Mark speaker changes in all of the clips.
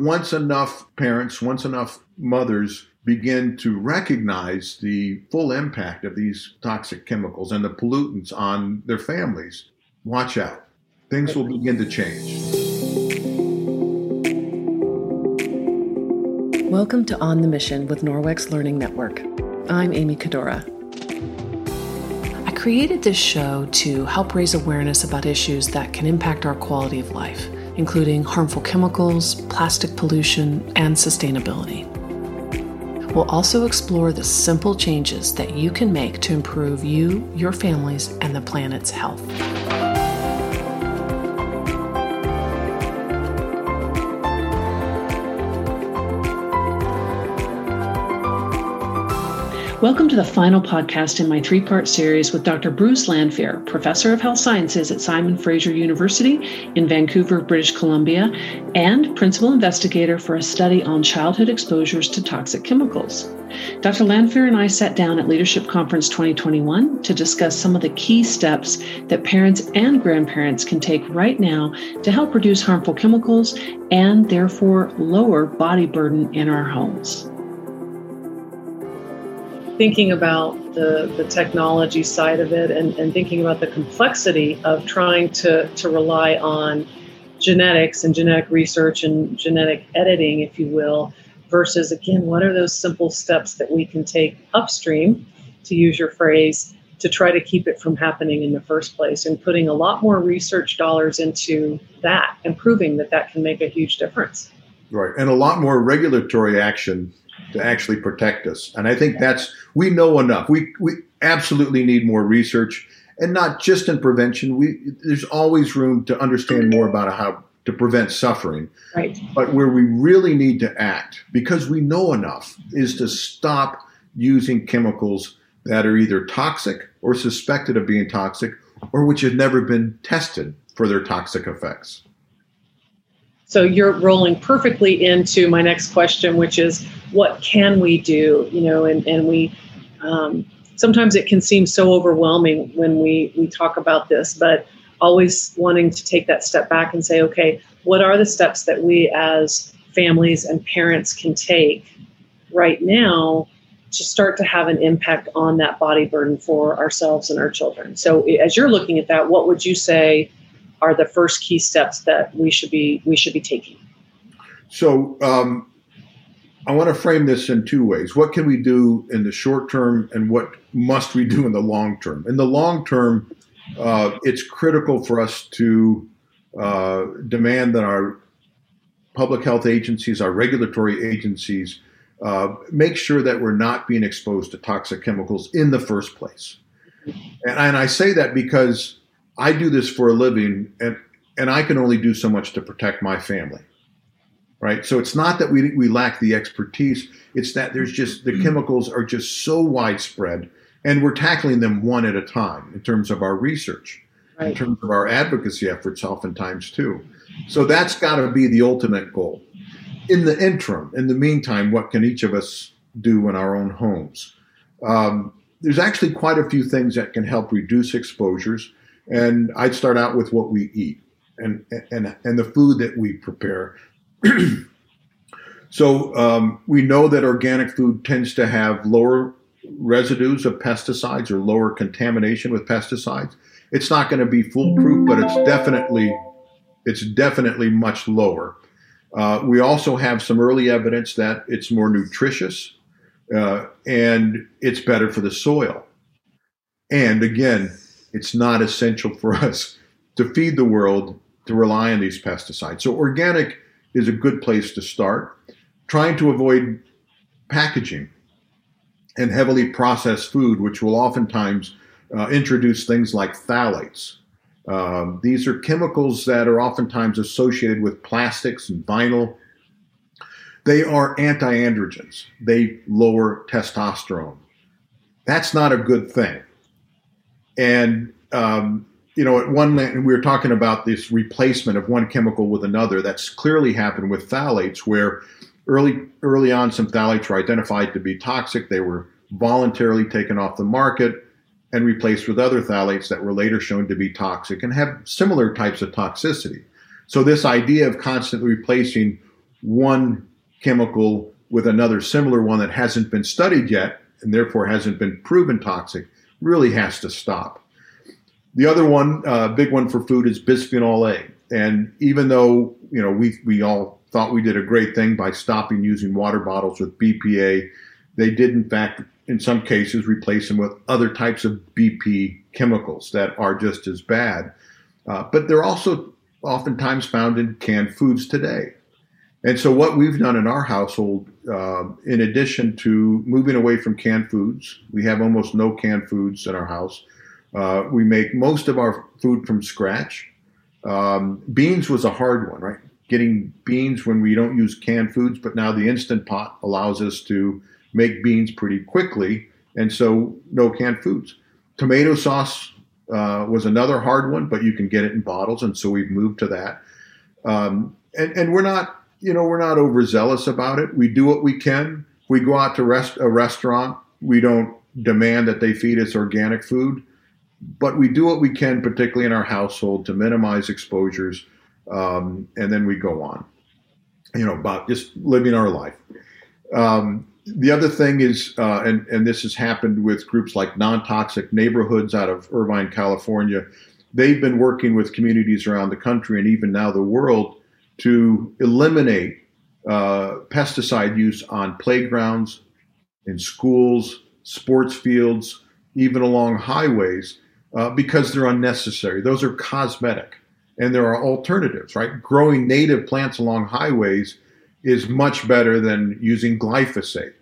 Speaker 1: once enough parents, once enough mothers begin to recognize the full impact of these toxic chemicals and the pollutants on their families, watch out. Things will begin to change.
Speaker 2: Welcome to On the Mission with Norwex Learning Network. I'm Amy Cadora. I created this show to help raise awareness about issues that can impact our quality of life, including harmful chemicals, plastic pollution, and sustainability. We'll also explore the simple changes that you can make to improve you, your families, and the planet's health. Welcome to the final podcast in my three part series with Dr. Bruce Lanphear, Professor of Health Sciences at Simon Fraser University in Vancouver, British Columbia, and Principal Investigator for a study on childhood exposures to toxic chemicals. Dr. Lanphear and I sat down at Leadership Conference 2021 to discuss some of the key steps that parents and grandparents can take right now to help reduce harmful chemicals and therefore lower body burden in our homes
Speaker 3: thinking about the, the technology side of it and, and thinking about the complexity of trying to, to rely on genetics and genetic research and genetic editing, if you will, versus, again, what are those simple steps that we can take upstream, to use your phrase, to try to keep it from happening in the first place and putting a lot more research dollars into that and proving that that can make a huge difference.
Speaker 1: Right. And a lot more regulatory action to actually protect us. And I think that's we know enough. We we absolutely need more research, and not just in prevention. We there's always room to understand more about how to prevent suffering.
Speaker 3: Right.
Speaker 1: But where we really need to act, because we know enough, is to stop using chemicals that are either toxic or suspected of being toxic, or which have never been tested for their toxic effects.
Speaker 3: So you're rolling perfectly into my next question, which is what can we do? You know, and, and we um, sometimes it can seem so overwhelming when we, we talk about this, but always wanting to take that step back and say, okay, what are the steps that we as families and parents can take right now to start to have an impact on that body burden for ourselves and our children? So as you're looking at that, what would you say are the first key steps that we should be we should be taking?
Speaker 1: So um, I want to frame this in two ways. What can we do in the short term, and what must we do in the long term? In the long term, uh, it's critical for us to uh, demand that our public health agencies, our regulatory agencies, uh, make sure that we're not being exposed to toxic chemicals in the first place. And, and I say that because I do this for a living, and and I can only do so much to protect my family. Right. So it's not that we we lack the expertise. It's that there's just the chemicals are just so widespread, and we're tackling them one at a time in terms of our research, right. in terms of our advocacy efforts, oftentimes too. So that's got to be the ultimate goal. In the interim, in the meantime, what can each of us do in our own homes? Um, there's actually quite a few things that can help reduce exposures. And I'd start out with what we eat and, and, and the food that we prepare. so um, we know that organic food tends to have lower residues of pesticides or lower contamination with pesticides. It's not going to be foolproof, but it's definitely it's definitely much lower. Uh, we also have some early evidence that it's more nutritious uh, and it's better for the soil. And again, it's not essential for us to feed the world to rely on these pesticides. So, organic is a good place to start. Trying to avoid packaging and heavily processed food, which will oftentimes uh, introduce things like phthalates. Um, these are chemicals that are oftentimes associated with plastics and vinyl. They are anti androgens, they lower testosterone. That's not a good thing. And um, you know, at one we were talking about this replacement of one chemical with another. That's clearly happened with phthalates, where early early on some phthalates were identified to be toxic. They were voluntarily taken off the market and replaced with other phthalates that were later shown to be toxic and have similar types of toxicity. So this idea of constantly replacing one chemical with another similar one that hasn't been studied yet and therefore hasn't been proven toxic really has to stop. The other one, uh, big one for food, is bisphenol A. And even though you know we we all thought we did a great thing by stopping using water bottles with BPA, they did in fact in some cases replace them with other types of BP chemicals that are just as bad. Uh, but they're also oftentimes found in canned foods today. And so, what we've done in our household, uh, in addition to moving away from canned foods, we have almost no canned foods in our house. Uh, we make most of our food from scratch. Um, beans was a hard one, right? Getting beans when we don't use canned foods, but now the instant pot allows us to make beans pretty quickly, and so no canned foods. Tomato sauce uh, was another hard one, but you can get it in bottles, and so we've moved to that. Um, and, and we're not you know, we're not overzealous about it. We do what we can. We go out to rest, a restaurant. We don't demand that they feed us organic food, but we do what we can, particularly in our household, to minimize exposures. Um, and then we go on, you know, about just living our life. Um, the other thing is, uh, and, and this has happened with groups like non toxic neighborhoods out of Irvine, California. They've been working with communities around the country and even now the world to eliminate uh, pesticide use on playgrounds, in schools, sports fields, even along highways, uh, because they're unnecessary. Those are cosmetic. And there are alternatives, right? Growing native plants along highways is much better than using glyphosate.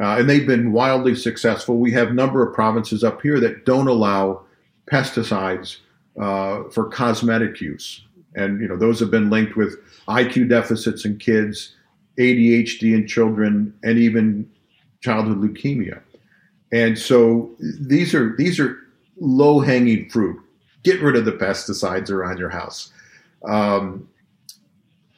Speaker 1: Uh, and they've been wildly successful. We have a number of provinces up here that don't allow pesticides uh, for cosmetic use and you know those have been linked with IQ deficits in kids, ADHD in children, and even childhood leukemia. And so these are these are low hanging fruit. Get rid of the pesticides around your house. Um,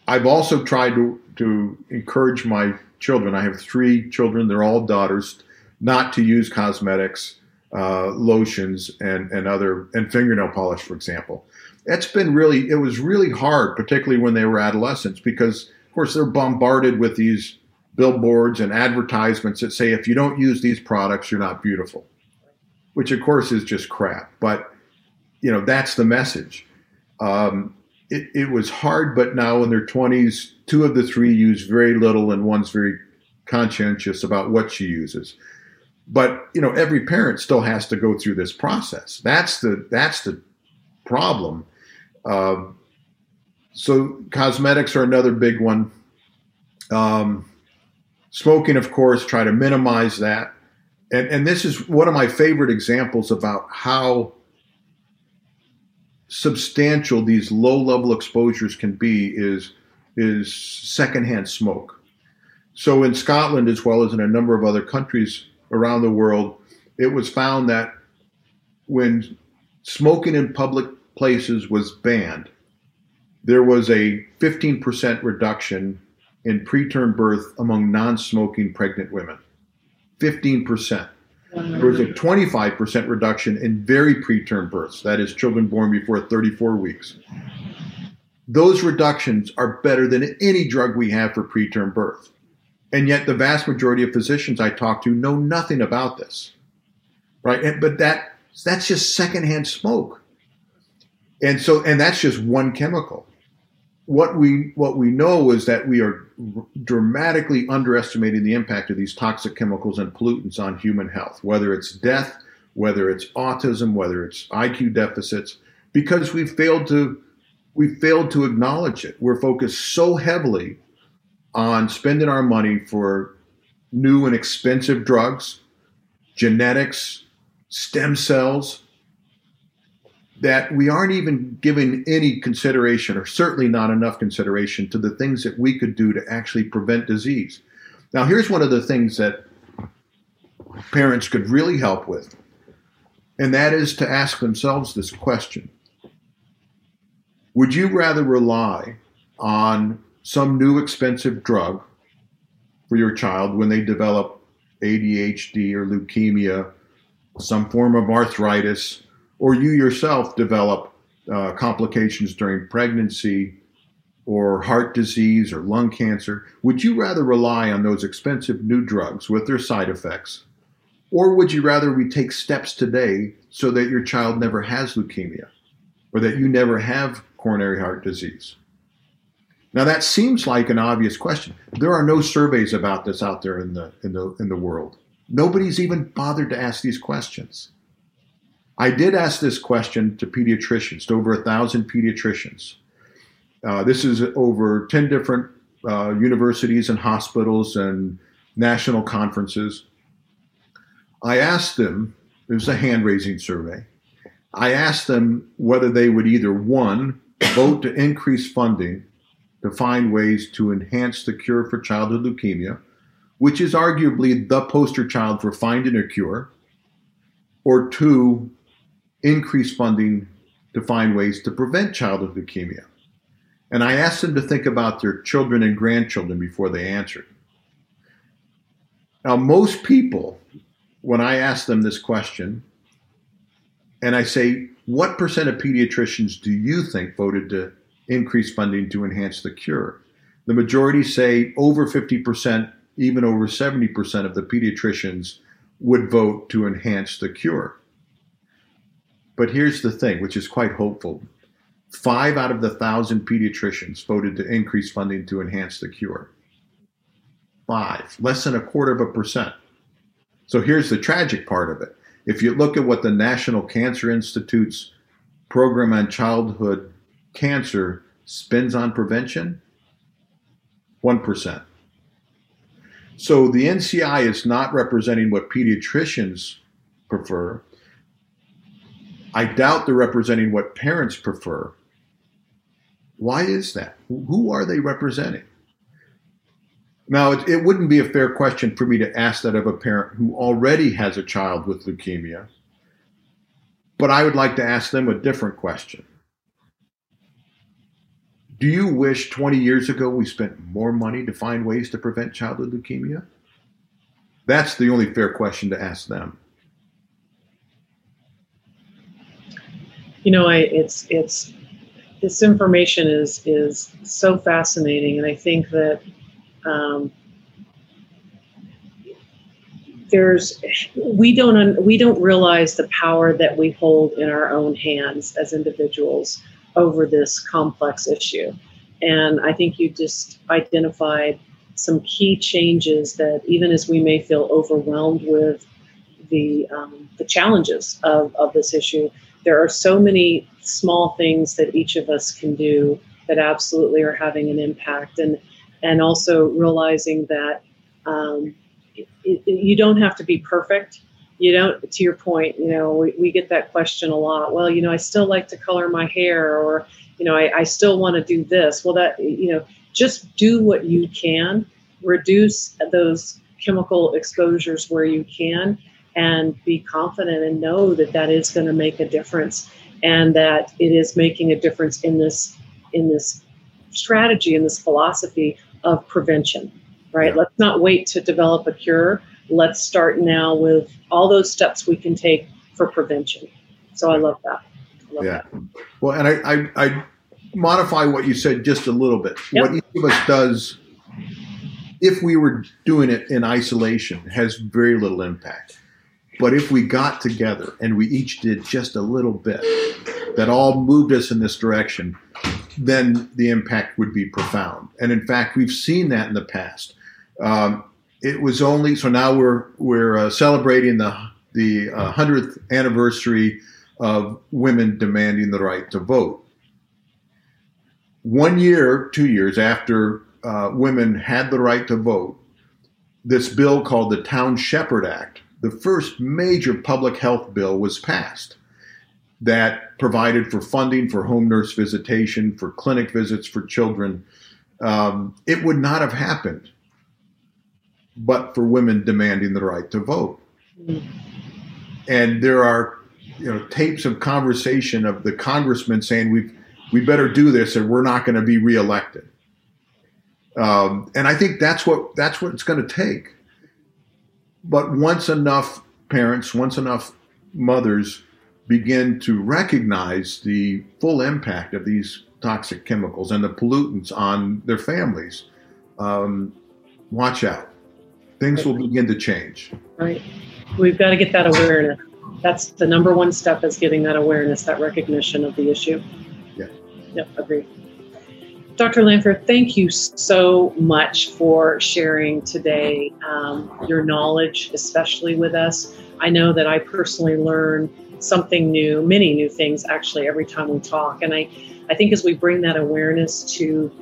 Speaker 1: I've also tried to to encourage my children. I have three children; they're all daughters, not to use cosmetics, uh, lotions, and and other and fingernail polish, for example that's been really it was really hard particularly when they were adolescents because of course they're bombarded with these billboards and advertisements that say if you don't use these products you're not beautiful which of course is just crap. But you know that's the message. Um, it, it was hard but now in their 20s two of the three use very little and one's very conscientious about what she uses. But you know every parent still has to go through this process. That's the that's the problem um, so cosmetics are another big one. Um, smoking, of course, try to minimize that. And, and this is one of my favorite examples about how substantial these low level exposures can be is, is secondhand smoke. So in Scotland, as well as in a number of other countries around the world, it was found that when smoking in public places was banned, there was a 15% reduction in preterm birth among non smoking pregnant women. 15%. There was a 25% reduction in very preterm births, that is, children born before 34 weeks. Those reductions are better than any drug we have for preterm birth. And yet, the vast majority of physicians I talk to know nothing about this. Right? But that, that's just secondhand smoke and so and that's just one chemical. What we what we know is that we are dramatically underestimating the impact of these toxic chemicals and pollutants on human health whether it's death whether it's autism whether it's IQ deficits because we failed to we failed to acknowledge it. We're focused so heavily on spending our money for new and expensive drugs genetics stem cells that we aren't even giving any consideration, or certainly not enough consideration, to the things that we could do to actually prevent disease. Now, here's one of the things that parents could really help with, and that is to ask themselves this question Would you rather rely on some new expensive drug for your child when they develop ADHD or leukemia, some form of arthritis, or you yourself develop uh, complications during pregnancy or heart disease or lung cancer, would you rather rely on those expensive new drugs with their side effects? Or would you rather we take steps today so that your child never has leukemia or that you never have coronary heart disease? Now that seems like an obvious question. There are no surveys about this out there in the in the in the world. Nobody's even bothered to ask these questions. I did ask this question to pediatricians, to over a thousand pediatricians. Uh, this is over 10 different uh, universities and hospitals and national conferences. I asked them, it was a hand raising survey. I asked them whether they would either one, vote to increase funding to find ways to enhance the cure for childhood leukemia, which is arguably the poster child for finding a cure, or two, increase funding to find ways to prevent childhood leukemia. And I asked them to think about their children and grandchildren before they answered. Now, most people, when I ask them this question, and I say, What percent of pediatricians do you think voted to increase funding to enhance the cure? The majority say over 50%, even over 70% of the pediatricians would vote to enhance the cure. But here's the thing, which is quite hopeful. Five out of the thousand pediatricians voted to increase funding to enhance the cure. Five, less than a quarter of a percent. So here's the tragic part of it. If you look at what the National Cancer Institute's program on childhood cancer spends on prevention, 1%. So the NCI is not representing what pediatricians prefer. I doubt they're representing what parents prefer. Why is that? Who are they representing? Now, it, it, wouldn't be a fair question for me to ask that of a parent who already has a child with leukemia, but I would like to ask them a different question. Do you wish 20 years ago we spent more money to find ways to prevent childhood leukemia? That's the only fair question to ask them.
Speaker 3: You know, I, it's it's this information is is so fascinating, and I think that um, there's we don't we don't realize the power that we hold in our own hands as individuals over this complex issue, and I think you just identified some key changes that even as we may feel overwhelmed with the um, the challenges of, of this issue there are so many small things that each of us can do that absolutely are having an impact and and also realizing that um, it, it, you don't have to be perfect. You don't to your point you know we, we, get that question a lot. Well you know i still like to color my hair or you know i, I still want to do this. Well that you know just do what you can. Reduce those chemical exposures where you can and be confident and know that that is going to make a difference and that it is making a difference in this in this strategy in this philosophy of prevention right? Yeah. let's not wait to develop a cure. Let's start now with all those steps we can take for prevention. So i love that. I love
Speaker 1: yeah. that. well and I, I, I modify what you said just a little bit. Yep. what each of us does if we were doing it in isolation has very little impact but if we got together and we each did just a little bit that all moved us in this direction, then the impact would be profound. And in fact, we've seen that in the past. Um, it was only so now we're we're uh, celebrating the the uh, hundredth uh, anniversary of women demanding the right to vote. One year, two years after uh, women had the right to vote, this bill called the Towner Sheppard Act the first major public health bill was passed that provided for funding for home nurse visitation, for clinic visits for children. Um, it would not have happened but for women demanding the right to vote. And there are you know tapes of conversation of the congressman saying we we better do this or we're not going to be reelected. Um, and I think that's what that's what it's going to take. But once enough parents, once enough mothers begin to recognize the full impact of these toxic chemicals and the pollutants on their families, um, watch out. Things will begin to change.
Speaker 3: Right. We've got to get that awareness. That's the number one step is getting that awareness, that recognition of the issue.
Speaker 1: Yeah.
Speaker 3: Yep, agree. Dr. Lanphear, thank you so much for sharing today um, your knowledge, especially with us. I know that I personally learn something new, many new things actually every time we talk. And I, I think as we bring that awareness to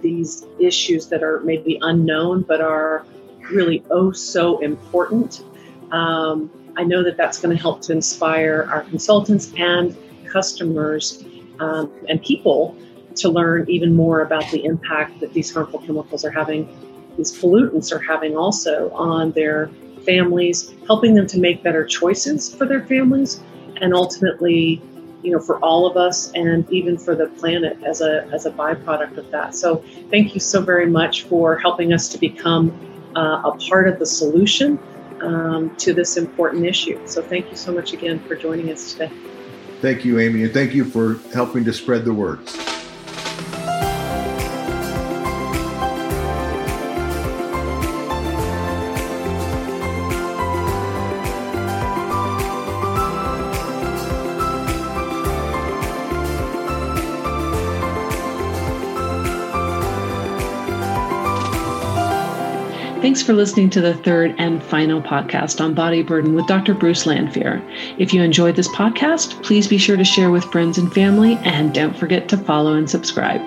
Speaker 3: these issues that are maybe unknown but are really oh so important, um, I know that that's going to help to inspire our consultants and customers um, and people to learn even more about the impact that these harmful chemicals are having, these pollutants are having also on their families, helping them to make better choices for their families, and ultimately, you know, for all of us and even for the planet as a as a byproduct of that. So, thank you so very much for helping us to become uh, a part of the solution um, to this important issue. So, thank you so much again for joining us today.
Speaker 1: Thank you, Amy, and thank you for helping to spread the word.
Speaker 2: Thanks for listening to the third and final podcast on body burden with Dr. Bruce Lanphear. If you enjoyed this podcast, please be sure to share with friends and family, and don't forget to follow and subscribe.